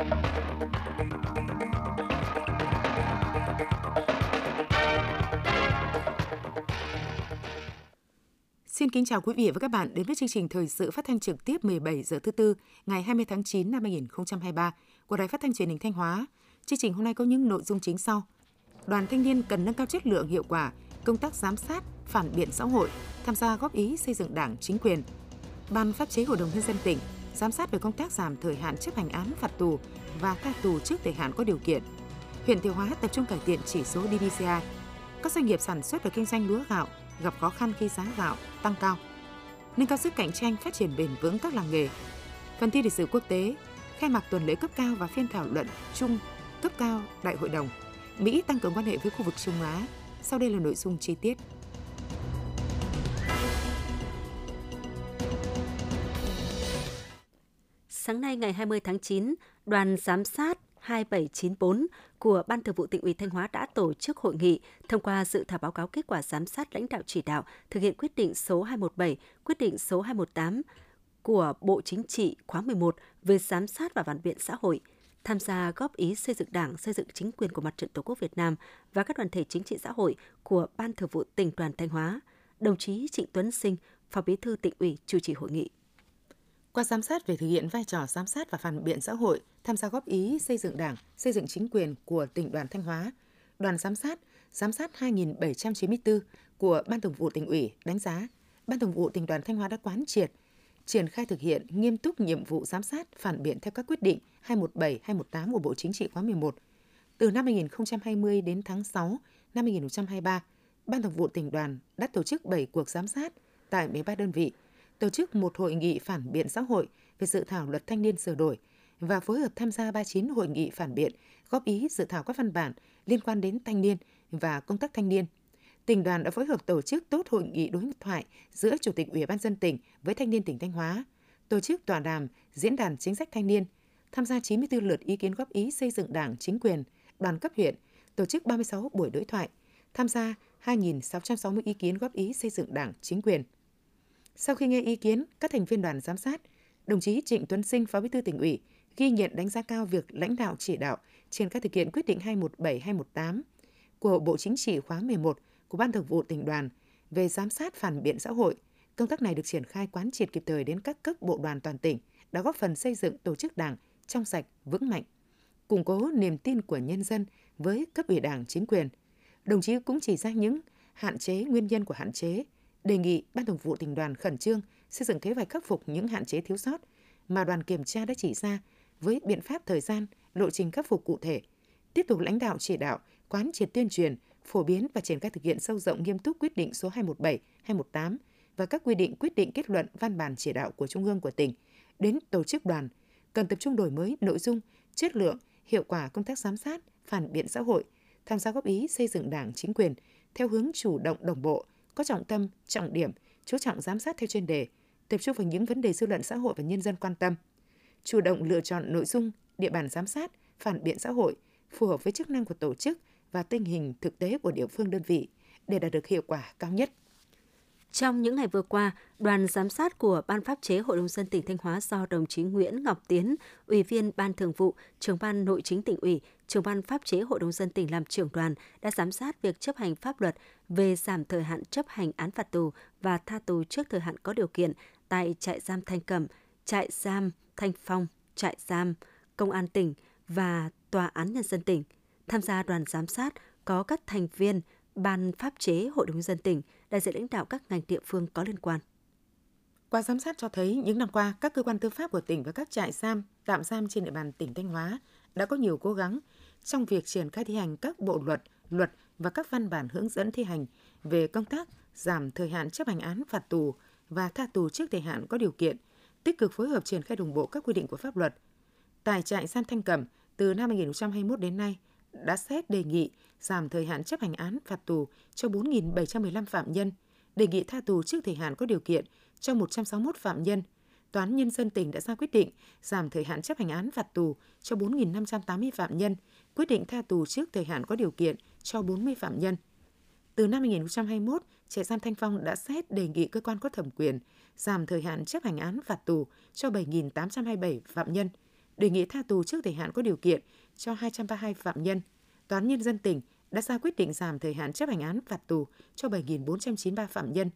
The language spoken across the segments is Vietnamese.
Xin kính chào quý vị và các bạn đến với chương trình thời sự phát thanh trực tiếp 17 giờ thứ tư ngày 20 tháng 9 năm 2023 của Đài Phát thanh Truyền hình Thanh Hóa. Chương trình hôm nay có những nội dung chính sau. Đoàn thanh niên cần nâng cao chất lượng hiệu quả công tác giám sát, phản biện xã hội, tham gia góp ý xây dựng Đảng, chính quyền. Ban pháp chế Hội đồng nhân dân tỉnh giám sát về công tác giảm thời hạn chấp hành án phạt tù và tha tù trước thời hạn có điều kiện. Huyện Thiệu Hóa tập trung cải thiện chỉ số DBCI. Các doanh nghiệp sản xuất và kinh doanh lúa gạo gặp khó khăn khi giá gạo tăng cao. Nâng cao sức cạnh tranh phát triển bền vững các làng nghề. Phần tin lịch sử quốc tế, khai mạc tuần lễ cấp cao và phiên thảo luận chung cấp cao Đại hội đồng. Mỹ tăng cường quan hệ với khu vực Trung Á. Sau đây là nội dung chi tiết. Sáng nay ngày 20 tháng 9, đoàn giám sát 2794 của Ban Thường vụ tỉnh ủy Thanh Hóa đã tổ chức hội nghị thông qua dự thảo báo cáo kết quả giám sát lãnh đạo chỉ đạo thực hiện quyết định số 217, quyết định số 218 của Bộ Chính trị khóa 11 về giám sát và phản biện xã hội, tham gia góp ý xây dựng Đảng, xây dựng chính quyền của Mặt trận Tổ quốc Việt Nam và các đoàn thể chính trị xã hội của Ban Thường vụ tỉnh đoàn Thanh Hóa. Đồng chí Trịnh Tuấn Sinh, Phó Bí thư tỉnh ủy chủ trì hội nghị. Qua giám sát về thực hiện vai trò giám sát và phản biện xã hội, tham gia góp ý xây dựng Đảng, xây dựng chính quyền của tỉnh đoàn Thanh Hóa, đoàn giám sát, giám sát 2794 của Ban Thường vụ tỉnh ủy đánh giá Ban Thường vụ tỉnh đoàn Thanh Hóa đã quán triệt, triển khai thực hiện nghiêm túc nhiệm vụ giám sát, phản biện theo các quyết định 217, 218 của Bộ Chính trị khóa 11. Từ năm 2020 đến tháng 6 năm 2023, Ban Thường vụ tỉnh đoàn đã tổ chức 7 cuộc giám sát tại 13 đơn vị, tổ chức một hội nghị phản biện xã hội về dự thảo luật thanh niên sửa đổi và phối hợp tham gia 39 hội nghị phản biện, góp ý dự thảo các văn bản liên quan đến thanh niên và công tác thanh niên. Tỉnh đoàn đã phối hợp tổ chức tốt hội nghị đối thoại giữa Chủ tịch Ủy ban dân tỉnh với thanh niên tỉnh Thanh Hóa, tổ chức tọa đàm, diễn đàn chính sách thanh niên, tham gia 94 lượt ý kiến góp ý xây dựng đảng, chính quyền, đoàn cấp huyện, tổ chức 36 buổi đối thoại, tham gia 2.660 ý kiến góp ý xây dựng đảng, chính quyền. Sau khi nghe ý kiến các thành viên đoàn giám sát, đồng chí Trịnh Tuấn Sinh, Phó Bí thư tỉnh ủy, ghi nhận đánh giá cao việc lãnh đạo chỉ đạo trên các thực hiện quyết định 217-218 của Bộ Chính trị khóa 11 của Ban Thường vụ tỉnh đoàn về giám sát phản biện xã hội. Công tác này được triển khai quán triệt kịp thời đến các cấp bộ đoàn toàn tỉnh, đã góp phần xây dựng tổ chức đảng trong sạch, vững mạnh, củng cố niềm tin của nhân dân với cấp ủy đảng chính quyền. Đồng chí cũng chỉ ra những hạn chế nguyên nhân của hạn chế, đề nghị Ban Thường vụ tỉnh đoàn khẩn trương xây dựng kế hoạch khắc phục những hạn chế thiếu sót mà đoàn kiểm tra đã chỉ ra với biện pháp thời gian, lộ trình khắc phục cụ thể, tiếp tục lãnh đạo chỉ đạo, quán triệt tuyên truyền, phổ biến và triển khai thực hiện sâu rộng nghiêm túc quyết định số 217, 218 và các quy định quyết định kết luận văn bản chỉ đạo của Trung ương của tỉnh đến tổ chức đoàn cần tập trung đổi mới nội dung, chất lượng, hiệu quả công tác giám sát, phản biện xã hội, tham gia góp ý xây dựng đảng chính quyền theo hướng chủ động đồng bộ, có trọng tâm, trọng điểm, chú trọng giám sát theo chuyên đề, tập trung vào những vấn đề dư luận xã hội và nhân dân quan tâm – chủ động lựa chọn nội dung, địa bàn giám sát, phản biện xã hội phù hợp với chức năng của tổ chức và tình hình thực tế của địa phương đơn vị để đạt được hiệu quả cao nhất. Trong những ngày vừa qua, đoàn giám sát của Ban pháp chế Hội đồng dân tỉnh Thanh Hóa do đồng chí Nguyễn Ngọc Tiến, Ủy viên Ban Thường vụ, trưởng ban Nội chính tỉnh ủy, trưởng ban pháp chế Hội đồng dân tỉnh làm trưởng đoàn đã giám sát việc chấp hành pháp luật về giảm thời hạn chấp hành án phạt tù và tha tù trước thời hạn có điều kiện tại trại giam Thanh Cẩm, trại giam Thanh Phong, trại giam, công an tỉnh và tòa án nhân dân tỉnh. Tham gia đoàn giám sát có các thành viên ban pháp chế Hội đồng dân tỉnh, đại diện lãnh đạo các ngành địa phương có liên quan. Qua giám sát cho thấy những năm qua, các cơ quan tư pháp của tỉnh và các trại giam, tạm giam trên địa bàn tỉnh Thanh Hóa đã có nhiều cố gắng trong việc triển khai thi hành các bộ luật, luật và các văn bản hướng dẫn thi hành về công tác giảm thời hạn chấp hành án phạt tù và tha tù trước thời hạn có điều kiện – tích cực phối hợp triển khai đồng bộ các quy định của pháp luật. Tại trại giam Thanh Cẩm, từ năm 2021 đến nay, đã xét đề nghị giảm thời hạn chấp hành án phạt tù cho 4.715 phạm nhân, đề nghị tha tù trước thời hạn có điều kiện cho 161 phạm nhân. Tòa án Nhân dân tỉnh đã ra quyết định giảm thời hạn chấp hành án phạt tù cho 4.580 phạm nhân, quyết định tha tù trước thời hạn có điều kiện cho 40 phạm nhân. Từ năm 2021, trại giam Thanh Phong đã xét đề nghị cơ quan có thẩm quyền giảm thời hạn chấp hành án phạt tù cho 7.827 phạm nhân, đề nghị tha tù trước thời hạn có điều kiện cho 232 phạm nhân. Tòa án Nhân dân tỉnh đã ra quyết định giảm thời hạn chấp hành án phạt tù cho 7.493 phạm nhân,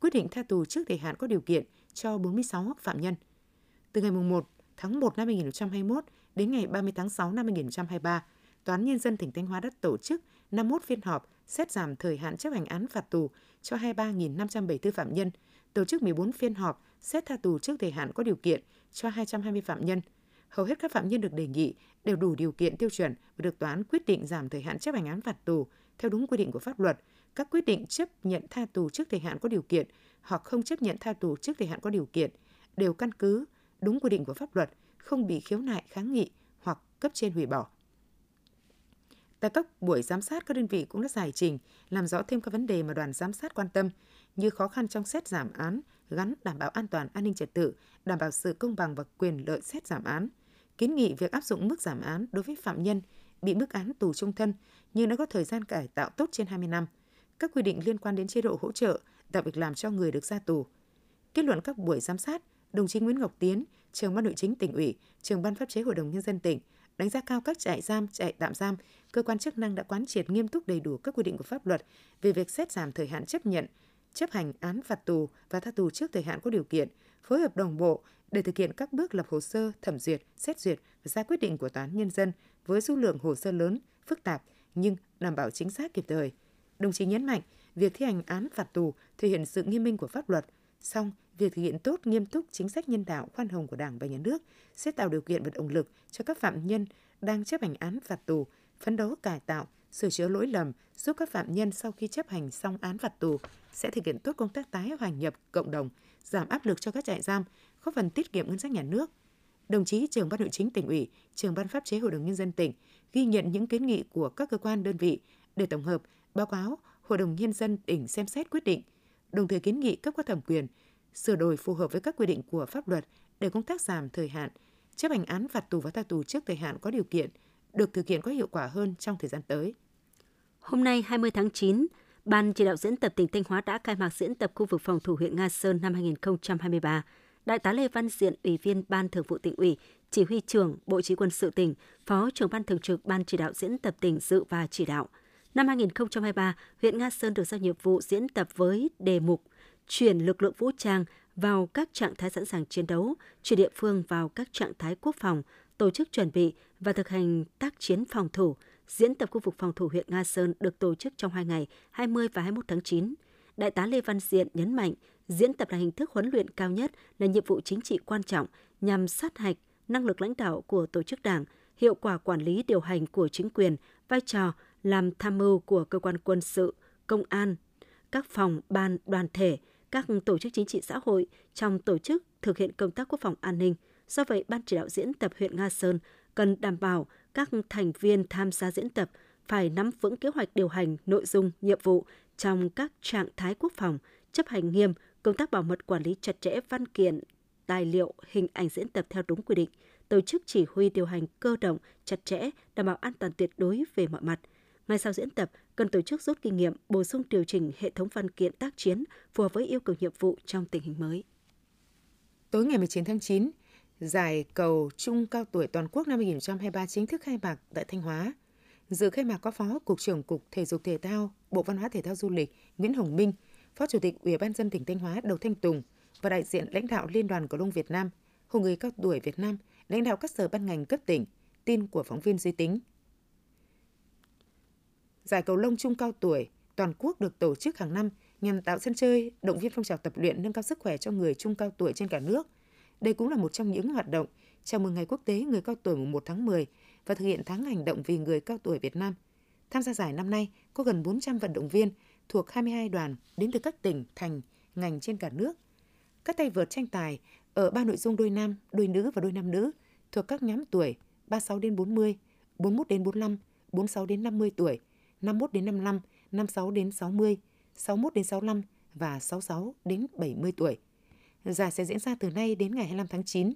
quyết định tha tù trước thời hạn có điều kiện cho 46 phạm nhân. Từ ngày 1 tháng 1 năm 2021 đến ngày 30 tháng 6 năm 2023, Tòa án Nhân dân tỉnh Thanh Hóa đã tổ chức 51 phiên họp xét giảm thời hạn chấp hành án phạt tù cho 23.574 phạm nhân, tổ chức 14 phiên họp xét tha tù trước thời hạn có điều kiện cho 220 phạm nhân. Hầu hết các phạm nhân được đề nghị đều đủ điều kiện tiêu chuẩn và được tòa án quyết định giảm thời hạn chấp hành án phạt tù theo đúng quy định của pháp luật. Các quyết định chấp nhận tha tù trước thời hạn có điều kiện hoặc không chấp nhận tha tù trước thời hạn có điều kiện đều căn cứ đúng quy định của pháp luật, không bị khiếu nại kháng nghị hoặc cấp trên hủy bỏ. Tại các buổi giám sát, các đơn vị cũng đã giải trình, làm rõ thêm các vấn đề mà đoàn giám sát quan tâm như khó khăn trong xét giảm án, gắn đảm bảo an toàn an ninh trật tự, đảm bảo sự công bằng và quyền lợi xét giảm án, kiến nghị việc áp dụng mức giảm án đối với phạm nhân bị mức án tù trung thân nhưng đã có thời gian cải tạo tốt trên 20 năm, các quy định liên quan đến chế độ hỗ trợ, tạo việc làm cho người được ra tù. Kết luận các buổi giám sát, đồng chí Nguyễn Ngọc Tiến, trưởng ban nội chính tỉnh ủy, trưởng ban pháp chế Hội đồng nhân dân tỉnh đánh giá cao các trại giam, trại tạm giam, cơ quan chức năng đã quán triệt nghiêm túc đầy đủ các quy định của pháp luật về việc xét giảm thời hạn chấp nhận, chấp hành án phạt tù và tha tù trước thời hạn có điều kiện, phối hợp đồng bộ để thực hiện các bước lập hồ sơ, thẩm duyệt, xét duyệt và ra quyết định của tòa án nhân dân với số lượng hồ sơ lớn, phức tạp nhưng đảm bảo chính xác kịp thời. Đồng chí nhấn mạnh, việc thi hành án phạt tù thể hiện sự nghiêm minh của pháp luật, song việc thực hiện tốt nghiêm túc chính sách nhân đạo khoan hồng của Đảng và Nhà nước sẽ tạo điều kiện và động lực cho các phạm nhân đang chấp hành án phạt tù phấn đấu cải tạo, sửa chữa lỗi lầm, giúp các phạm nhân sau khi chấp hành xong án phạt tù sẽ thực hiện tốt công tác tái hòa nhập cộng đồng, giảm áp lực cho các trại giam, góp phần tiết kiệm ngân sách nhà nước. Đồng chí trưởng ban nội chính tỉnh ủy, trưởng ban pháp chế hội đồng nhân dân tỉnh ghi nhận những kiến nghị của các cơ quan đơn vị để tổng hợp báo cáo hội đồng nhân dân tỉnh xem xét quyết định, đồng thời kiến nghị cấp có thẩm quyền sửa đổi phù hợp với các quy định của pháp luật để công tác giảm thời hạn chấp hành án phạt tù và tha tù trước thời hạn có điều kiện được thực hiện có hiệu quả hơn trong thời gian tới. Hôm nay 20 tháng 9, Ban chỉ đạo diễn tập tỉnh Thanh Hóa đã khai mạc diễn tập khu vực phòng thủ huyện Nga Sơn năm 2023. Đại tá Lê Văn Diện, Ủy viên Ban Thường vụ tỉnh ủy, Chỉ huy trưởng Bộ Chỉ quân sự tỉnh, Phó trưởng Ban Thường trực Ban chỉ đạo diễn tập tỉnh dự và chỉ đạo. Năm 2023, huyện Nga Sơn được giao nhiệm vụ diễn tập với đề mục chuyển lực lượng vũ trang vào các trạng thái sẵn sàng chiến đấu, chuyển địa phương vào các trạng thái quốc phòng, tổ chức chuẩn bị và thực hành tác chiến phòng thủ. Diễn tập khu vực phòng thủ huyện Nga Sơn được tổ chức trong hai ngày 20 và 21 tháng 9. Đại tá Lê Văn Diện nhấn mạnh, diễn tập là hình thức huấn luyện cao nhất, là nhiệm vụ chính trị quan trọng nhằm sát hạch năng lực lãnh đạo của tổ chức đảng, hiệu quả quản lý điều hành của chính quyền, vai trò làm tham mưu của cơ quan quân sự, công an, các phòng, ban, đoàn thể, các tổ chức chính trị xã hội trong tổ chức thực hiện công tác quốc phòng an ninh. Do vậy, Ban chỉ đạo diễn tập huyện Nga Sơn cần đảm bảo các thành viên tham gia diễn tập phải nắm vững kế hoạch điều hành nội dung, nhiệm vụ trong các trạng thái quốc phòng, chấp hành nghiêm công tác bảo mật quản lý chặt chẽ văn kiện, tài liệu, hình ảnh diễn tập theo đúng quy định, tổ chức chỉ huy điều hành cơ động, chặt chẽ, đảm bảo an toàn tuyệt đối về mọi mặt. Ngay sau diễn tập, cần tổ chức rút kinh nghiệm, bổ sung điều chỉnh hệ thống văn kiện tác chiến phù hợp với yêu cầu nhiệm vụ trong tình hình mới. Tối ngày 19 tháng 9, giải cầu trung cao tuổi toàn quốc năm 2023 chính thức khai mạc tại Thanh Hóa. Dự khai mạc có Phó Cục trưởng Cục Thể dục Thể thao, Bộ Văn hóa Thể thao Du lịch Nguyễn Hồng Minh, Phó Chủ tịch Ủy ban dân tỉnh Thanh Hóa Đầu Thanh Tùng và đại diện lãnh đạo Liên đoàn Cầu lông Việt Nam, Hội người cao tuổi Việt Nam, lãnh đạo các sở ban ngành cấp tỉnh, tin của phóng viên Duy Tính. Giải cầu lông trung cao tuổi toàn quốc được tổ chức hàng năm nhằm tạo sân chơi, động viên phong trào tập luyện nâng cao sức khỏe cho người trung cao tuổi trên cả nước. Đây cũng là một trong những hoạt động chào mừng Ngày Quốc tế Người cao tuổi mùng 1 tháng 10 và thực hiện tháng hành động vì người cao tuổi Việt Nam. Tham gia giải năm nay có gần 400 vận động viên thuộc 22 đoàn đến từ các tỉnh, thành, ngành trên cả nước. Các tay vợt tranh tài ở ba nội dung đôi nam, đôi nữ và đôi nam nữ thuộc các nhóm tuổi 36 đến 40, 41 đến 45, 46 đến 50 tuổi, 51 đến 55, 56 đến 60, 61 đến 65 và 66 đến 70 tuổi. Giải sẽ diễn ra từ nay đến ngày 25 tháng 9.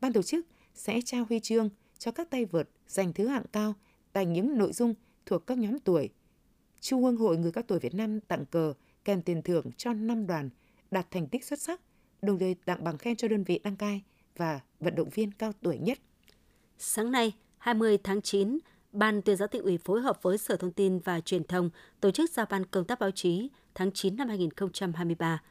Ban tổ chức sẽ trao huy chương cho các tay vợt giành thứ hạng cao tại những nội dung thuộc các nhóm tuổi. Trung ương Hội Người cao tuổi Việt Nam tặng cờ kèm tiền thưởng cho 5 đoàn đạt thành tích xuất sắc, đồng thời tặng bằng khen cho đơn vị đăng cai và vận động viên cao tuổi nhất. Sáng nay, 20 tháng 9, Ban tuyên giáo tỉnh ủy phối hợp với Sở Thông tin và Truyền thông tổ chức giao ban công tác báo chí tháng 9 năm 2023.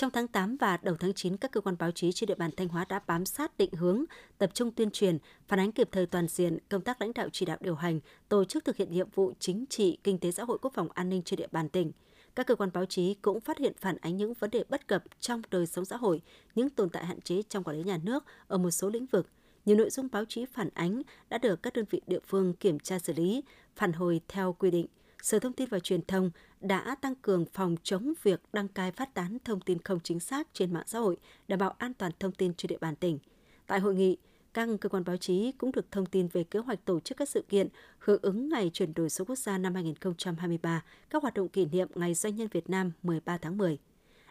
Trong tháng 8 và đầu tháng 9, các cơ quan báo chí trên địa bàn Thanh Hóa đã bám sát định hướng, tập trung tuyên truyền, phản ánh kịp thời toàn diện công tác lãnh đạo chỉ đạo điều hành, tổ chức thực hiện nhiệm vụ chính trị, kinh tế xã hội quốc phòng an ninh trên địa bàn tỉnh. Các cơ quan báo chí cũng phát hiện phản ánh những vấn đề bất cập trong đời sống xã hội, những tồn tại hạn chế trong quản lý nhà nước ở một số lĩnh vực – nhiều nội dung báo chí phản ánh đã được các đơn vị địa phương kiểm tra xử lý, phản hồi theo quy định. Sở Thông tin và Truyền thông đã tăng cường phòng chống việc đăng cai phát tán thông tin không chính xác trên mạng xã hội, đảm bảo an toàn thông tin trên địa bàn tỉnh. Tại hội nghị, các cơ quan báo chí cũng được thông tin về kế hoạch tổ chức các sự kiện hưởng ứng Ngày chuyển đổi số quốc gia năm 2023, các hoạt động kỷ niệm Ngày Doanh nhân Việt Nam 13 tháng 10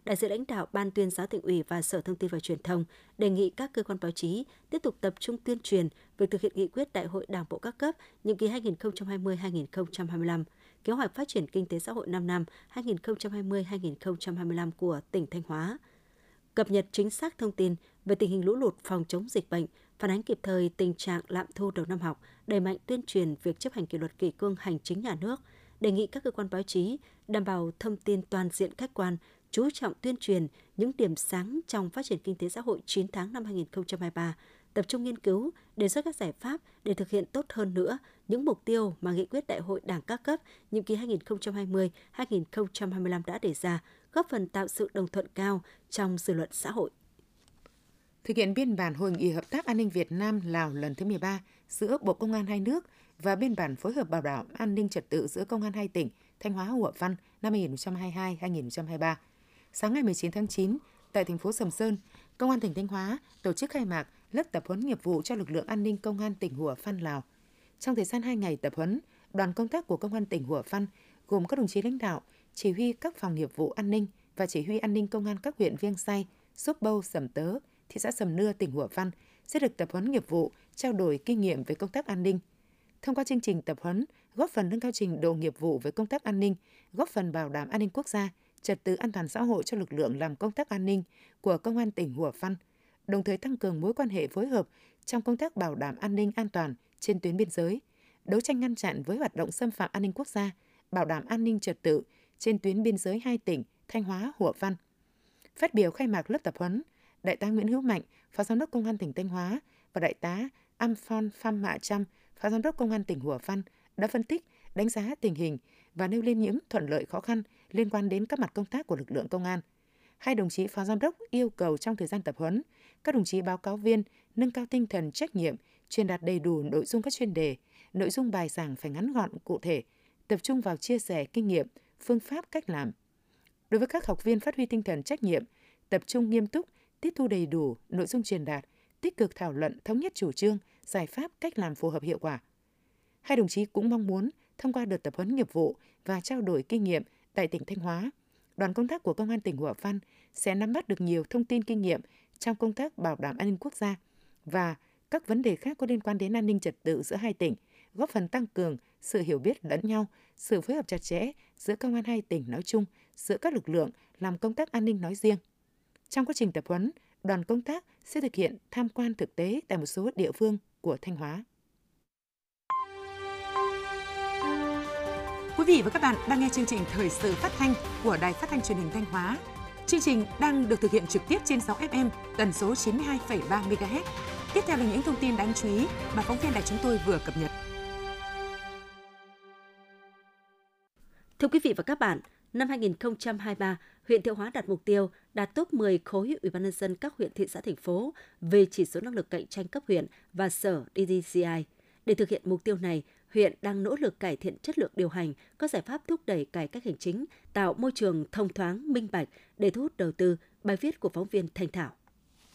đại diện lãnh đạo Ban tuyên giáo tỉnh ủy và Sở Thông tin và Truyền thông đề nghị các cơ quan báo chí tiếp tục tập trung tuyên truyền việc thực hiện nghị quyết Đại hội Đảng bộ các cấp nhiệm kỳ 2020-2025, kế hoạch phát triển kinh tế xã hội 5 năm 2020-2025 của tỉnh Thanh Hóa, cập nhật chính xác thông tin về tình hình lũ lụt phòng chống dịch bệnh, phản ánh kịp thời tình trạng lạm thu đầu năm học, đẩy mạnh tuyên truyền việc chấp hành kỷ luật kỷ cương hành chính nhà nước, đề nghị các cơ quan báo chí đảm bảo thông tin toàn diện khách quan, chú trọng tuyên truyền những điểm sáng trong phát triển kinh tế xã hội 9 tháng năm 2023, tập trung nghiên cứu, đề xuất các giải pháp để thực hiện tốt hơn nữa những mục tiêu mà nghị quyết Đại hội Đảng các cấp nhiệm kỳ 2020-2025 đã đề ra, góp phần tạo sự đồng thuận cao trong dư luận xã hội. Thực hiện biên bản hội nghị hợp tác an ninh Việt Nam Lào lần thứ 13 giữa Bộ Công an hai nước và biên bản phối hợp bảo đảm an ninh trật tự giữa công an hai tỉnh Thanh Hóa Hủa Văn năm 2022-2023 sáng ngày 19 tháng 9, tại thành phố Sầm Sơn, Công an tỉnh Thanh Hóa tổ chức khai mạc lớp tập huấn nghiệp vụ cho lực lượng an ninh công an tỉnh Hủa Phan Lào. Trong thời gian 2 ngày tập huấn, đoàn công tác của Công an tỉnh Hủa Phan gồm các đồng chí lãnh đạo, chỉ huy các phòng nghiệp vụ an ninh và chỉ huy an ninh công an các huyện Viêng Say, Sốp Bâu, Sầm Tớ, thị xã Sầm Nưa, tỉnh Hủa Phan sẽ được tập huấn nghiệp vụ, trao đổi kinh nghiệm về công tác an ninh. Thông qua chương trình tập huấn, góp phần nâng cao trình độ nghiệp vụ về công tác an ninh, góp phần bảo đảm an ninh quốc gia, trật tự an toàn xã hội cho lực lượng làm công tác an ninh của Công an tỉnh Hủa Phan đồng thời tăng cường mối quan hệ phối hợp trong công tác bảo đảm an ninh an toàn trên tuyến biên giới, đấu tranh ngăn chặn với hoạt động xâm phạm an ninh quốc gia, bảo đảm an ninh trật tự trên tuyến biên giới hai tỉnh Thanh Hóa, Hủa Văn. Phát biểu khai mạc lớp tập huấn, Đại tá Nguyễn Hữu Mạnh, Phó Giám đốc Công an tỉnh Thanh Hóa và Đại tá Amphon Pham Mạ Trâm, Phó Giám đốc Công an tỉnh Hủa Văn đã phân tích, đánh giá tình hình và nêu lên những thuận lợi khó khăn liên quan đến các mặt công tác của lực lượng công an. Hai đồng chí phó giám đốc yêu cầu trong thời gian tập huấn, các đồng chí báo cáo viên nâng cao tinh thần trách nhiệm, truyền đạt đầy đủ nội dung các chuyên đề, nội dung bài giảng phải ngắn gọn cụ thể, tập trung vào chia sẻ kinh nghiệm, phương pháp cách làm. Đối với các học viên phát huy tinh thần trách nhiệm, tập trung nghiêm túc, tiếp thu đầy đủ nội dung truyền đạt, tích cực thảo luận thống nhất chủ trương, giải pháp cách làm phù hợp hiệu quả. Hai đồng chí cũng mong muốn thông qua đợt tập huấn nghiệp vụ và trao đổi kinh nghiệm tại tỉnh Thanh Hóa, đoàn công tác của Công an tỉnh Hủa Văn sẽ nắm bắt được nhiều thông tin kinh nghiệm trong công tác bảo đảm an ninh quốc gia và các vấn đề khác có liên quan đến an ninh trật tự giữa hai tỉnh, góp phần tăng cường sự hiểu biết lẫn nhau, sự phối hợp chặt chẽ giữa công an hai tỉnh nói chung, giữa các lực lượng làm công tác an ninh nói riêng. Trong quá trình tập huấn, đoàn công tác sẽ thực hiện tham quan thực tế tại một số địa phương của Thanh Hóa. Quý vị và các bạn đang nghe chương trình Thời sự phát thanh của Đài Phát thanh Truyền hình Thanh Hóa. Chương trình đang được thực hiện trực tiếp trên 6 FM tần số 92,3 MHz. Tiếp theo là những thông tin đáng chú ý mà phóng viên đài chúng tôi vừa cập nhật. Thưa quý vị và các bạn, năm 2023, huyện Thiệu Hóa đặt mục tiêu đạt top 10 khối Ủy ban nhân dân các huyện thị xã thành phố về chỉ số năng lực cạnh tranh cấp huyện và sở DDCI. Để thực hiện mục tiêu này, huyện đang nỗ lực cải thiện chất lượng điều hành, có giải pháp thúc đẩy cải cách hành chính, tạo môi trường thông thoáng, minh bạch để thu hút đầu tư. Bài viết của phóng viên Thanh Thảo.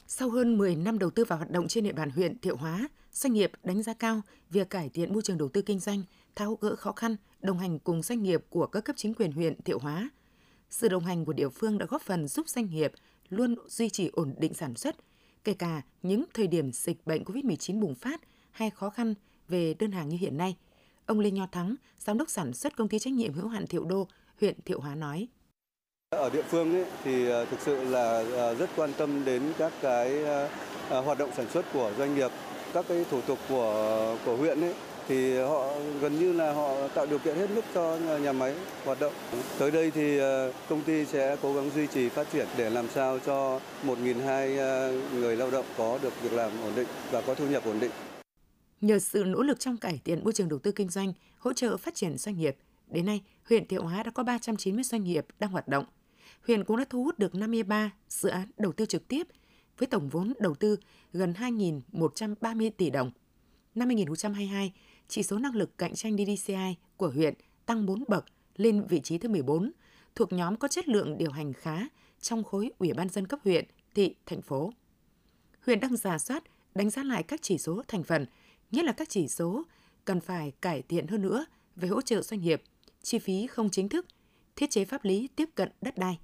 Sau hơn 10 năm đầu tư vào hoạt động trên địa bàn huyện Thiệu Hóa, doanh nghiệp đánh giá cao việc cải thiện môi trường đầu tư kinh doanh, tháo gỡ khó khăn, đồng hành cùng doanh nghiệp của các cấp chính quyền huyện Thiệu Hóa. Sự đồng hành của địa phương đã góp phần giúp doanh nghiệp luôn duy trì ổn định sản xuất, kể cả những thời điểm dịch bệnh COVID-19 bùng phát hay khó khăn về đơn hàng như hiện nay. Ông Lê Nho Thắng, giám đốc sản xuất công ty trách nhiệm hữu hạn Thiệu Đô, huyện Thiệu Hóa nói. Ở địa phương ấy, thì ờ, thực sự là ờ, rất quan tâm đến các cái ờ, hoạt động sản xuất của doanh nghiệp các cái thủ tục của của huyện ấy thì họ gần như là họ tạo điều kiện hết mức cho nhà máy hoạt động. Tới đây thì công ty sẽ cố gắng duy trì phát triển để làm sao cho 1.200 người lao động có được việc làm ổn định và có thu nhập ổn định. Nhờ sự nỗ lực trong cải thiện môi trường đầu tư kinh doanh, hỗ trợ phát triển doanh nghiệp, đến nay huyện Thiệu Hóa đã có 390 doanh nghiệp đang hoạt động. Huyện cũng đã thu hút được 53 dự án đầu tư trực tiếp với tổng vốn đầu tư gần 2.130 tỷ đồng. Năm 2022, chỉ số năng lực cạnh tranh DDCI của huyện tăng 4 bậc lên vị trí thứ 14, thuộc nhóm có chất lượng điều hành khá trong khối ủy ban dân cấp huyện, thị, thành phố. Huyện đang giả soát, đánh giá lại các chỉ số thành phần, nhất là các chỉ số cần phải cải thiện hơn nữa về hỗ trợ doanh nghiệp, chi phí không chính thức, thiết chế pháp lý tiếp cận đất đai.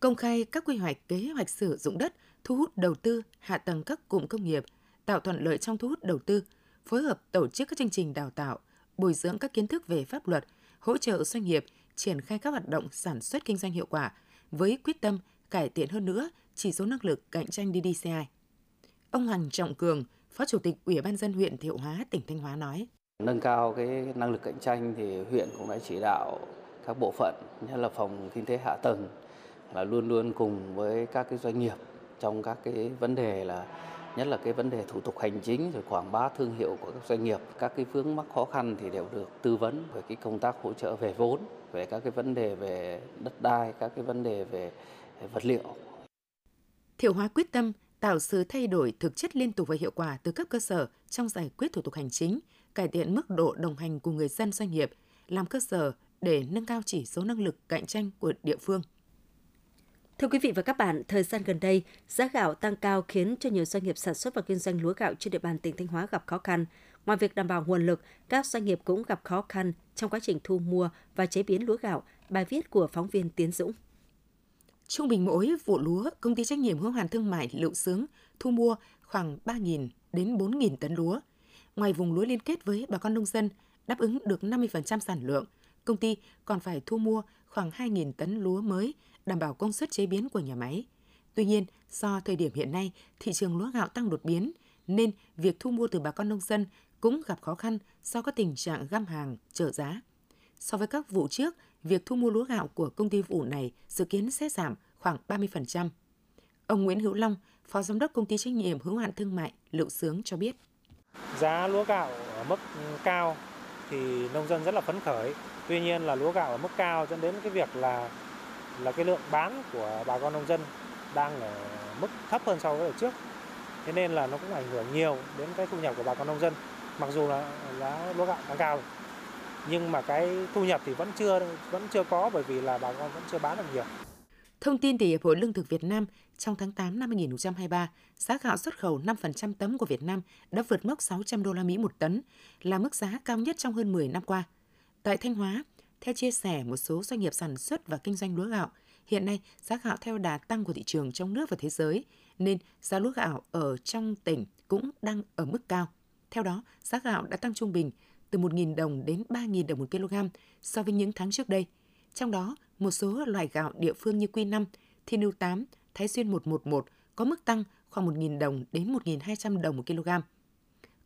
Công khai các quy hoạch kế hoạch sử dụng đất, thu hút đầu tư, hạ tầng các cụm công nghiệp, tạo thuận lợi trong thu hút đầu tư, phối hợp tổ chức các chương trình đào tạo, bồi dưỡng các kiến thức về pháp luật, hỗ trợ doanh nghiệp triển khai các hoạt động sản xuất kinh doanh hiệu quả với quyết tâm cải thiện hơn nữa chỉ số năng lực cạnh tranh DDCI. Ông Hoàng Trọng Cường, Phó Chủ tịch Ủy ban dân huyện Thiệu Hóa, tỉnh Thanh Hóa nói: Nâng cao cái năng lực cạnh tranh thì huyện cũng đã chỉ đạo các bộ phận nhất là phòng kinh tế hạ tầng là luôn luôn cùng với các cái doanh nghiệp trong các cái vấn đề là nhất là cái vấn đề thủ tục hành chính rồi quảng bá thương hiệu của các doanh nghiệp các cái vướng mắc khó khăn thì đều được tư vấn về cái công tác hỗ trợ về vốn về các cái vấn đề về đất đai các cái vấn đề về vật liệu. Thiệu Hóa quyết tâm tạo sự thay đổi thực chất liên tục và hiệu quả từ cấp cơ sở trong giải quyết thủ tục hành chính, cải thiện mức độ đồng hành của người dân doanh nghiệp, làm cơ sở để nâng cao chỉ số năng lực cạnh tranh của địa phương. Thưa quý vị và các bạn, thời gian gần đây, giá gạo tăng cao khiến cho nhiều doanh nghiệp sản xuất và kinh doanh lúa gạo trên địa bàn tỉnh Thanh Hóa gặp khó khăn. Ngoài việc đảm bảo nguồn lực, các doanh nghiệp cũng gặp khó khăn trong quá trình thu mua và chế biến lúa gạo. Bài viết của phóng viên Tiến Dũng. Trung bình mỗi vụ lúa, công ty trách nhiệm hữu hạn thương mại Lựu Sướng thu mua khoảng 3.000 đến 4.000 tấn lúa. Ngoài vùng lúa liên kết với bà con nông dân đáp ứng được 50% sản lượng, công ty còn phải thu mua khoảng 2.000 tấn lúa mới đảm bảo công suất chế biến của nhà máy. Tuy nhiên, do thời điểm hiện nay thị trường lúa gạo tăng đột biến nên việc thu mua từ bà con nông dân cũng gặp khó khăn do có tình trạng găm hàng, trở giá. So với các vụ trước, việc thu mua lúa gạo của công ty vụ này dự kiến sẽ giảm khoảng 30%. Ông Nguyễn Hữu Long, Phó Giám đốc Công ty trách nhiệm hữu hạn thương mại Lựu Sướng cho biết. Giá lúa gạo ở mức cao thì nông dân rất là phấn khởi. Tuy nhiên là lúa gạo ở mức cao dẫn đến cái việc là là cái lượng bán của bà con nông dân đang ở mức thấp hơn so với ở trước. Thế nên là nó cũng ảnh hưởng nhiều đến cái thu nhập của bà con nông dân. Mặc dù là giá lúa gạo tăng cao nhưng mà cái thu nhập thì vẫn chưa vẫn chưa có bởi vì là bà con vẫn chưa bán được nhiều. Thông tin từ Hiệp hội Lương thực Việt Nam, trong tháng 8 năm 2023, giá gạo xuất khẩu 5% tấm của Việt Nam đã vượt mốc 600 đô la Mỹ một tấn, là mức giá cao nhất trong hơn 10 năm qua. Tại Thanh Hóa, theo chia sẻ một số doanh nghiệp sản xuất và kinh doanh lúa gạo, hiện nay giá gạo theo đà tăng của thị trường trong nước và thế giới, nên giá lúa gạo ở trong tỉnh cũng đang ở mức cao. Theo đó, giá gạo đã tăng trung bình từ 1.000 đồng đến 3.000 đồng một kg so với những tháng trước đây. Trong đó, một số loại gạo địa phương như Quy 5, Thiên Lưu 8, Thái Xuyên 111 có mức tăng khoảng 1.000 đồng đến 1.200 đồng một kg.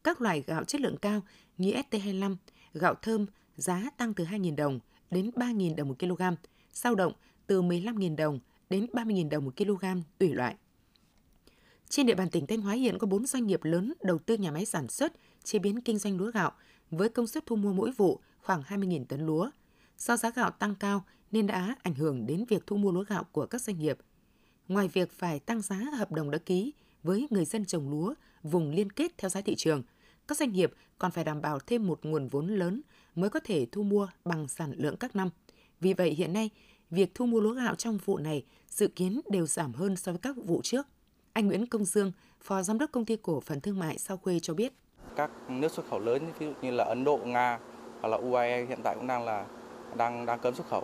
Các loại gạo chất lượng cao như ST25, gạo thơm giá tăng từ 2.000 đồng đến 3.000 đồng một kg, dao động từ 15.000 đồng đến 30.000 đồng một kg tùy loại. Trên địa bàn tỉnh Thanh Hóa hiện có 4 doanh nghiệp lớn đầu tư nhà máy sản xuất, chế biến kinh doanh lúa gạo với công suất thu mua mỗi vụ khoảng 20.000 tấn lúa. Do giá gạo tăng cao nên đã ảnh hưởng đến việc thu mua lúa gạo của các doanh nghiệp. Ngoài việc phải tăng giá hợp đồng đã ký với người dân trồng lúa vùng liên kết theo giá thị trường, các doanh nghiệp còn phải đảm bảo thêm một nguồn vốn lớn mới có thể thu mua bằng sản lượng các năm. Vì vậy hiện nay, việc thu mua lúa gạo trong vụ này dự kiến đều giảm hơn so với các vụ trước. Anh Nguyễn Công Dương, Phó Giám đốc Công ty Cổ phần Thương mại Sao Khuê cho biết. Các nước xuất khẩu lớn ví dụ như là Ấn Độ, Nga hoặc là UAE hiện tại cũng đang là đang đang cấm xuất khẩu.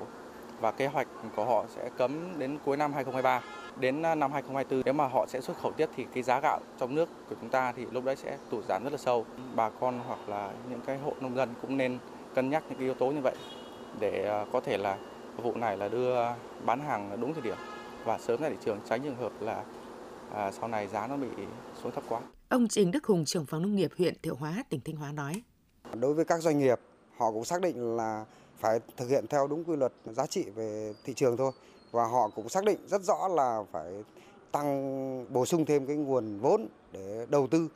Và kế hoạch của họ sẽ cấm đến cuối năm 2023 đến à, năm 2024 nếu mà họ sẽ xuất khẩu tiếp thì cái giá gạo trong nước của chúng ta thì lúc đấy sẽ tụt giảm rất là sâu. Bà con hoặc là những cái hộ nông dân cũng nên cân nhắc những cái yếu tố như vậy để à, có thể là vụ này là đưa bán hàng đúng thời điểm và sớm ra thị trường tránh trường hợp là à, sau này giá nó bị xuống thấp quá. Ông Trình Đức Hùng, trưởng phòng nông nghiệp huyện Thiệu Hóa, tỉnh Thanh Hóa nói. Đối với các doanh nghiệp, họ cũng xác định là phải thực hiện theo đúng quy luật giá trị về thị trường thôi. Và họ cũng xác định rất rõ là phải tăng bổ sung thêm cái nguồn vốn để đầu tư.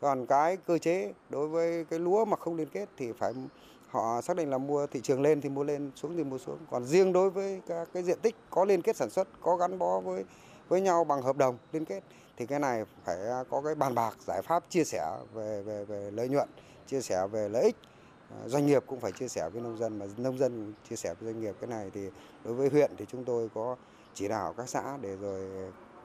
Còn cái cơ chế đối với cái lúa mà không liên kết thì phải họ xác định là mua thị trường lên thì mua lên xuống thì mua xuống còn riêng đối với các cái diện tích có liên kết sản xuất có gắn bó với với nhau bằng hợp đồng liên kết thì cái này phải à, có cái bàn bạc, giải pháp chia sẻ về về về lợi nhuận, chia sẻ về lợi ích. À, doanh nghiệp cũng phải chia sẻ với nông dân mà nông dân chia sẻ với doanh nghiệp. Cái này thì đối với huyện thì chúng tôi có chỉ đạo các xã để rồi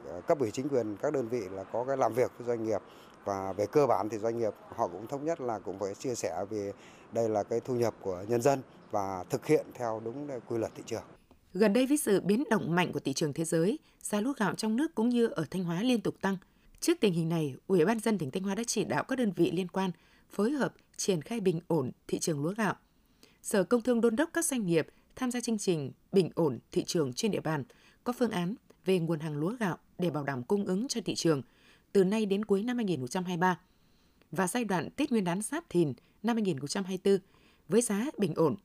à, cấp ủy chính quyền các đơn vị là có cái làm việc với doanh nghiệp. Và về cơ bản thì doanh nghiệp họ cũng thống nhất là cũng phải chia sẻ về đây là cái thu nhập của nhân dân và thực hiện theo đúng quy luật thị trường. Gần đây với sự biến động mạnh của thị trường thế giới, giá lúa gạo trong nước cũng như ở Thanh Hóa liên tục tăng. Trước tình hình này, Ủy ban dân tỉnh Thanh Hóa đã chỉ đạo các đơn vị liên quan phối hợp triển khai bình ổn thị trường lúa gạo. Sở Công Thương đôn đốc các doanh nghiệp tham gia chương trình bình ổn thị trường trên địa bàn, có phương án về nguồn hàng lúa gạo để bảo đảm cung ứng cho thị trường từ nay đến cuối năm 2023 và giai đoạn Tết Nguyên đán Giáp Thìn năm 2024 với giá bình ổn.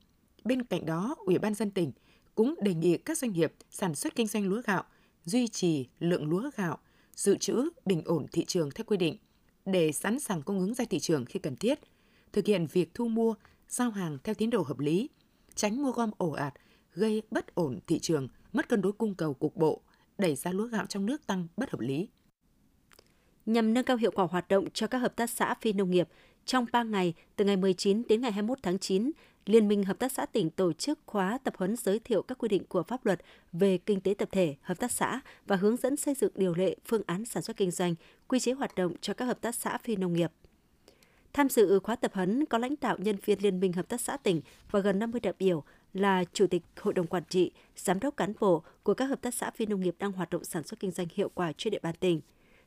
Bên cạnh đó, Ủy ban dân tỉnh cũng đề nghị các doanh nghiệp sản xuất kinh doanh lúa gạo duy trì lượng lúa gạo dự trữ bình ổn thị trường theo quy định để sẵn sàng cung ứng ra thị trường khi cần thiết, thực hiện việc thu mua, giao hàng theo tiến độ hợp lý, tránh mua gom ổ ạt, gây bất ổn thị trường, mất cân đối cung cầu cục bộ, đẩy giá lúa gạo trong nước tăng bất hợp lý. Nhằm nâng cao hiệu quả hoạt động cho các hợp tác xã phi nông nghiệp, trong 3 ngày, từ ngày 19 đến ngày 21 tháng 9, Liên minh Hợp tác xã tỉnh tổ chức khóa tập huấn giới thiệu các quy định của pháp luật về kinh tế tập thể, hợp tác xã và hướng dẫn xây dựng điều lệ, phương án sản xuất kinh doanh, quy chế hoạt động cho các hợp tác xã phi nông nghiệp. Tham dự khóa tập huấn có lãnh đạo nhân viên Liên minh Hợp tác xã tỉnh và gần 50 đại biểu là Chủ tịch Hội đồng Quản trị, Giám đốc cán bộ của các hợp tác xã phi nông nghiệp đang hoạt động sản xuất kinh doanh hiệu quả trên địa bàn tỉnh.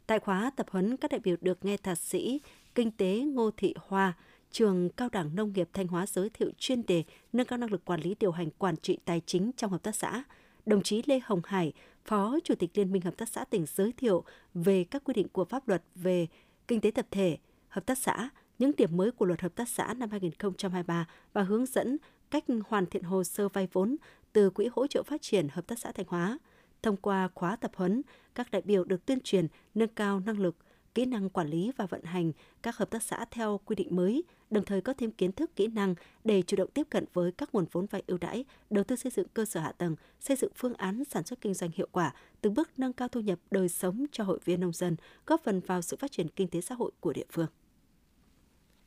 Tại khóa tập huấn, các đại biểu được nghe thạc sĩ Kinh tế Ngô Thị Hoa, trường Cao đẳng Nông nghiệp Thanh Hóa giới thiệu chuyên đề nâng cao năng lực quản lý điều hành quản trị tài chính trong hợp tác xã. Đồng chí Lê Hồng Hải, Phó Chủ tịch Liên minh Hợp tác xã tỉnh giới thiệu về các quy định của pháp luật về kinh tế tập thể, hợp tác xã, những điểm mới của luật hợp tác xã năm 2023 và hướng dẫn cách hoàn thiện hồ sơ vay vốn từ Quỹ hỗ trợ phát triển Hợp tác xã Thanh Hóa. Thông qua khóa tập huấn, các đại biểu được tuyên truyền nâng cao năng lực, kỹ năng quản lý và vận hành các hợp tác xã theo quy định mới, đồng thời có thêm kiến thức kỹ năng để chủ động tiếp cận với các nguồn vốn vay ưu đãi, đầu tư xây dựng cơ sở hạ tầng, xây dựng phương án sản xuất kinh doanh hiệu quả, từng bước nâng cao thu nhập đời sống cho hội viên nông dân, góp phần vào sự phát triển kinh tế xã hội của địa phương.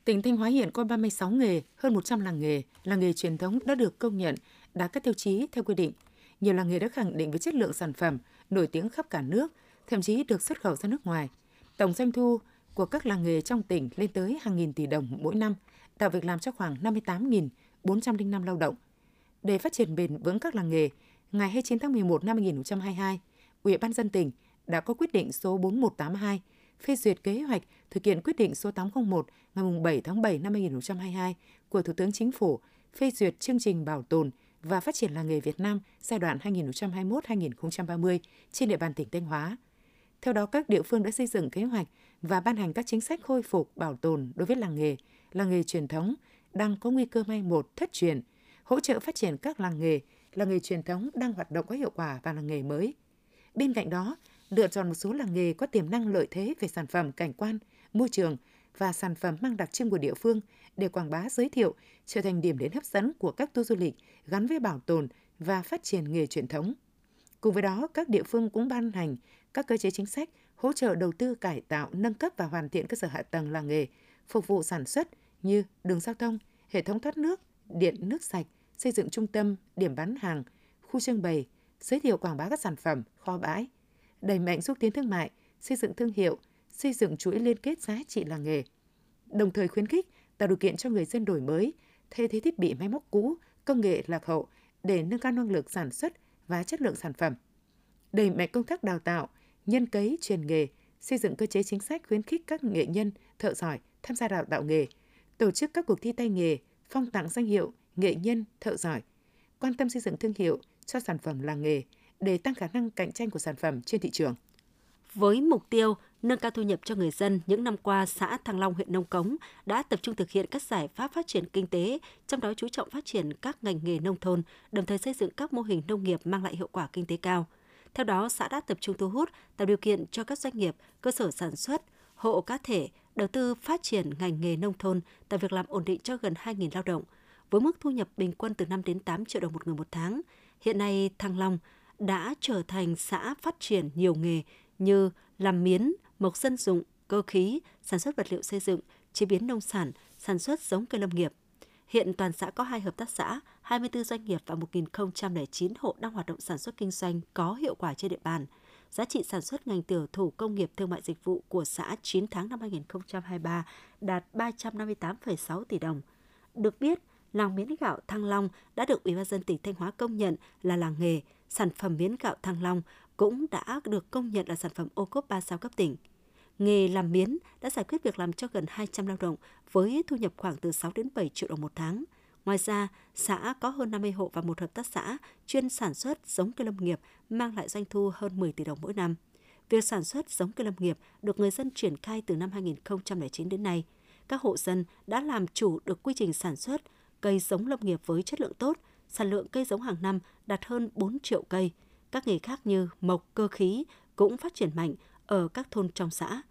Tỉnh Thanh Hóa hiện có 36 nghề, hơn 100 làng nghề, làng nghề truyền thống đã được công nhận, đạt các tiêu chí theo quy định. Nhiều làng nghề đã khẳng định với chất lượng sản phẩm, nổi tiếng khắp cả nước, thậm chí được xuất khẩu ra nước ngoài. Tổng doanh thu của các làng nghề trong tỉnh lên tới hàng nghìn tỷ đồng mỗi năm, tạo việc làm cho khoảng 58.405 lao động. Để phát triển bền vững các làng nghề, ngày 29 tháng 11 năm 2022, Ủy ban dân tỉnh đã có quyết định số 4182 phê duyệt kế hoạch thực hiện quyết định số 801 ngày 7 tháng 7 năm 2022 của Thủ tướng Chính phủ phê duyệt chương trình bảo tồn và phát triển làng nghề Việt Nam giai đoạn 2021-2030 trên địa bàn tỉnh Thanh Hóa – theo đó, các địa phương đã xây dựng kế hoạch và ban hành các chính sách khôi phục, bảo tồn đối với làng nghề, làng nghề truyền thống đang có nguy cơ mai một, thất truyền, hỗ trợ phát triển các làng nghề, làng nghề truyền thống đang hoạt động có hiệu quả và làng nghề mới. Bên cạnh đó, lựa chọn một số làng nghề có tiềm năng lợi thế về sản phẩm cảnh quan, môi trường và sản phẩm mang đặc trưng của địa phương để quảng bá giới thiệu, trở thành điểm đến hấp dẫn của các tour du lịch gắn với bảo tồn và phát triển nghề truyền thống. Cùng với đó, các địa phương cũng ban hành các cơ chế chính sách hỗ trợ đầu tư cải tạo, nâng cấp và hoàn thiện cơ sở hạ tầng làng nghề, phục vụ sản xuất như đường giao thông, hệ thống thoát nước, điện nước sạch, xây dựng trung tâm, điểm bán hàng, khu trưng bày, giới thiệu quảng bá các sản phẩm, kho bãi, đẩy mạnh xúc tiến thương mại, xây dựng thương hiệu, xây dựng chuỗi liên kết giá trị làng nghề. Đồng thời khuyến khích tạo điều kiện cho người dân đổi mới, thay thế thiết bị máy móc cũ, công nghệ lạc hậu để nâng cao năng lực sản xuất và chất lượng sản phẩm. Đẩy mạnh công tác đào tạo, nhân cấy truyền nghề, xây dựng cơ chế chính sách khuyến khích các nghệ nhân, thợ giỏi tham gia đào tạo nghề, tổ chức các cuộc thi tay nghề, phong tặng danh hiệu nghệ nhân, thợ giỏi, quan tâm xây dựng thương hiệu cho sản phẩm làng nghề để tăng khả năng cạnh tranh của sản phẩm trên thị trường. Với mục tiêu nâng cao thu nhập cho người dân, những năm qua, xã Thăng Long, huyện Nông Cống đã tập trung thực hiện các giải pháp phát triển kinh tế, trong đó chú trọng phát triển các ngành nghề nông thôn, đồng thời xây dựng các mô hình nông nghiệp mang lại hiệu quả kinh tế cao. Theo đó, xã đã tập trung thu hút, tạo điều kiện cho các doanh nghiệp, cơ sở sản xuất, hộ cá thể đầu tư phát triển ngành nghề nông thôn, tạo việc làm ổn định cho gần 2.000 lao động, với mức thu nhập bình quân từ 5 đến 8 triệu đồng một người một tháng. Hiện nay, Thăng Long đã trở thành xã phát triển nhiều nghề như làm miến, mộc dân dụng, cơ khí, sản xuất vật liệu xây dựng, chế biến nông sản, sản xuất giống cây lâm nghiệp. Hiện toàn xã có 2 hợp tác xã, 24 doanh nghiệp và 1.009 hộ đang hoạt động sản xuất kinh doanh có hiệu quả trên địa bàn. Giá trị sản xuất ngành tiểu thủ công nghiệp thương mại dịch vụ của xã 9 tháng năm 2023 đạt 358,6 tỷ đồng. Được biết, làng miến gạo Thăng Long đã được Ủy ban dân tỉnh Thanh Hóa công nhận là làng nghề, sản phẩm miến gạo Thăng Long cũng đã được công nhận là sản phẩm ô cốp 3 sao cấp tỉnh. Nghề làm miến đã giải quyết việc làm cho gần 200 lao động với thu nhập khoảng từ 6 đến 7 triệu đồng một tháng. Ngoài ra, xã có hơn 50 hộ và một hợp tác xã chuyên sản xuất giống cây lâm nghiệp mang lại doanh thu hơn 10 tỷ đồng mỗi năm. Việc sản xuất giống cây lâm nghiệp được người dân triển khai từ năm 2009 đến nay. Các hộ dân đã làm chủ được quy trình sản xuất cây giống lâm nghiệp với chất lượng tốt, sản lượng cây giống hàng năm đạt hơn 4 triệu cây. Các nghề khác như mộc, cơ khí cũng phát triển mạnh ở các thôn trong xã.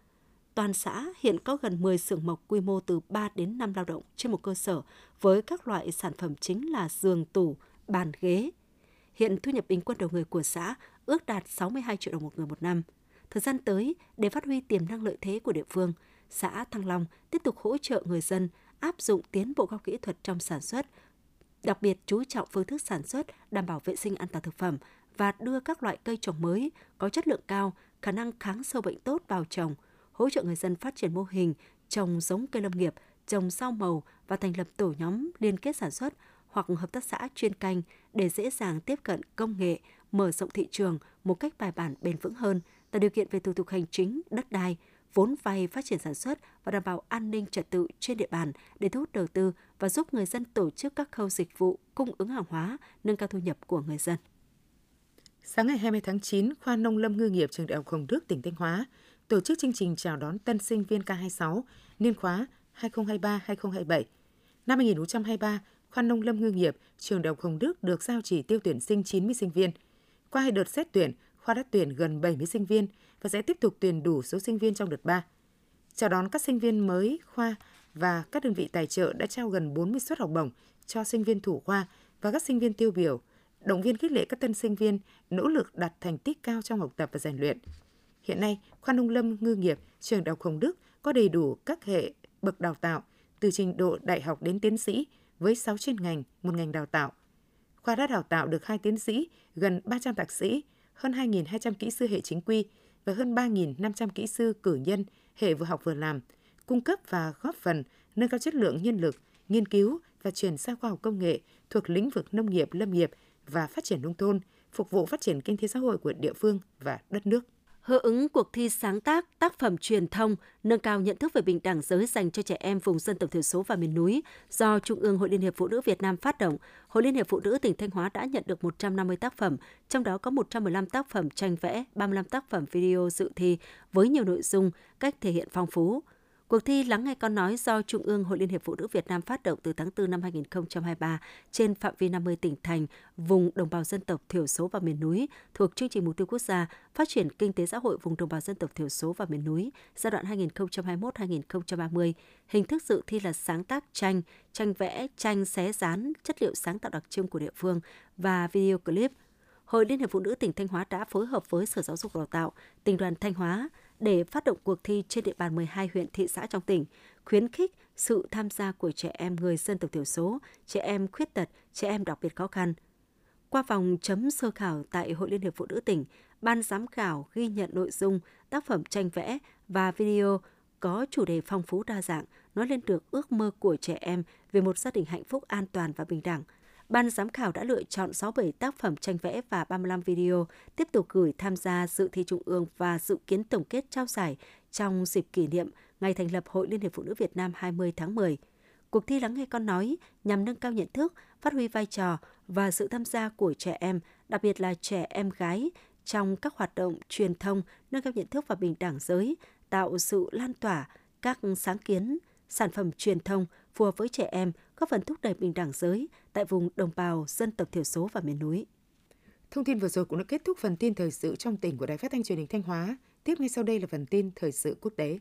Toàn xã hiện có gần 10 xưởng mộc quy mô từ 3 đến 5 lao động trên một cơ sở với các loại sản phẩm chính là giường, tủ, bàn, ghế. Hiện thu nhập bình quân đầu người của xã ước đạt 62 triệu đồng một người một năm. Thời gian tới, để phát huy tiềm năng lợi thế của địa phương, xã Thăng Long tiếp tục hỗ trợ người dân áp dụng tiến bộ khoa kỹ thuật trong sản xuất, đặc biệt chú trọng phương thức sản xuất đảm bảo vệ sinh an toàn thực phẩm và đưa các loại cây trồng mới có chất lượng cao, khả năng kháng sâu bệnh tốt vào trồng, hỗ trợ người dân phát triển mô hình trồng giống cây lâm nghiệp, trồng rau màu và thành lập tổ nhóm liên kết sản xuất hoặc hợp tác xã chuyên canh để dễ dàng tiếp cận công nghệ, mở rộng thị trường một cách bài bản bền vững hơn, tạo điều kiện về thủ tục hành chính, đất đai, vốn vay phát triển sản xuất và đảm bảo an ninh trật tự trên địa bàn để thu hút đầu tư và giúp người dân tổ chức các khâu dịch vụ cung ứng hàng hóa, nâng cao thu nhập của người dân. Sáng ngày 20 tháng 9, khoa Nông lâm ngư nghiệp trường Đại học Hồng Đức tỉnh Thanh Hóa tổ chức chương trình chào đón tân sinh viên K26 niên khóa 2023-2027. Năm 2023, khoa Nông lâm ngư nghiệp trường Đại học Hồng Đức được giao chỉ tiêu tuyển sinh 90 sinh viên. Qua hai đợt xét tuyển, khoa đã tuyển gần 70 sinh viên và sẽ tiếp tục tuyển đủ số sinh viên trong đợt 3. Chào đón các sinh viên mới khoa và các đơn vị tài trợ đã trao gần 40 suất học bổng cho sinh viên thủ khoa và các sinh viên tiêu biểu, động viên khích lệ các tân sinh viên nỗ lực đạt thành tích cao trong học tập và rèn luyện. Hiện nay, khoa nông lâm ngư nghiệp trường Đại học Hồng Đức có đầy đủ các hệ bậc đào tạo từ trình độ đại học đến tiến sĩ với 6 chuyên ngành, một ngành đào tạo. Khoa đã đào tạo được hai tiến sĩ, gần 300 thạc sĩ, hơn 2.200 kỹ sư hệ chính quy và hơn 3.500 kỹ sư cử nhân hệ vừa học vừa làm, cung cấp và góp phần nâng cao chất lượng nhân lực, nghiên cứu và chuyển sang khoa học công nghệ thuộc lĩnh vực nông nghiệp, lâm nghiệp và phát triển nông thôn, phục vụ phát triển kinh tế xã hội của địa phương và đất nước hưởng ứng cuộc thi sáng tác tác phẩm truyền thông nâng cao nhận thức về bình đẳng giới dành cho trẻ em vùng dân tộc thiểu số và miền núi do Trung ương Hội Liên hiệp Phụ nữ Việt Nam phát động. Hội Liên hiệp Phụ nữ tỉnh Thanh Hóa đã nhận được 150 tác phẩm, trong đó có 115 tác phẩm tranh vẽ, 35 tác phẩm video dự thi với nhiều nội dung, cách thể hiện phong phú. Cuộc thi Lắng nghe con nói do Trung ương Hội Liên hiệp Phụ nữ Việt Nam phát động từ tháng 4 năm 2023 trên phạm vi 50 tỉnh thành, vùng đồng bào dân tộc thiểu số và miền núi thuộc chương trình mục tiêu quốc gia phát triển kinh tế xã hội vùng đồng bào dân tộc thiểu số và miền núi giai đoạn 2021-2030. Hình thức dự thi là sáng tác tranh, tranh vẽ, tranh xé dán, chất liệu sáng tạo đặc trưng của địa phương và video clip. Hội Liên hiệp Phụ nữ tỉnh Thanh Hóa đã phối hợp với Sở Giáo dục Đào tạo, tỉnh đoàn Thanh Hóa, để phát động cuộc thi trên địa bàn 12 huyện thị xã trong tỉnh, khuyến khích sự tham gia của trẻ em người dân tộc thiểu số, trẻ em khuyết tật, trẻ em đặc biệt khó khăn. Qua vòng chấm sơ khảo tại Hội Liên hiệp Phụ nữ tỉnh, ban giám khảo ghi nhận nội dung, tác phẩm tranh vẽ và video có chủ đề phong phú đa dạng, nói lên được ước mơ của trẻ em về một gia đình hạnh phúc an toàn và bình đẳng – ban giám khảo đã lựa chọn 67 tác phẩm tranh vẽ và 35 video tiếp tục gửi tham gia dự thi trung ương và dự kiến tổng kết trao giải trong dịp kỷ niệm ngày thành lập Hội Liên hiệp Phụ nữ Việt Nam 20 tháng 10. Cuộc thi lắng nghe con nói nhằm nâng cao nhận thức, phát huy vai trò và sự tham gia của trẻ em, đặc biệt là trẻ em gái trong các hoạt động truyền thông nâng cao nhận thức và bình đẳng giới, tạo sự lan tỏa các sáng kiến, sản phẩm truyền thông phù hợp với trẻ em, góp phần thúc đẩy bình đẳng giới tại vùng đồng bào, dân tộc thiểu số và miền núi. Thông tin vừa rồi cũng đã kết thúc phần tin thời sự trong tỉnh của Đài Phát thanh Truyền hình Thanh Hóa. Tiếp ngay sau đây là phần tin thời sự quốc tế.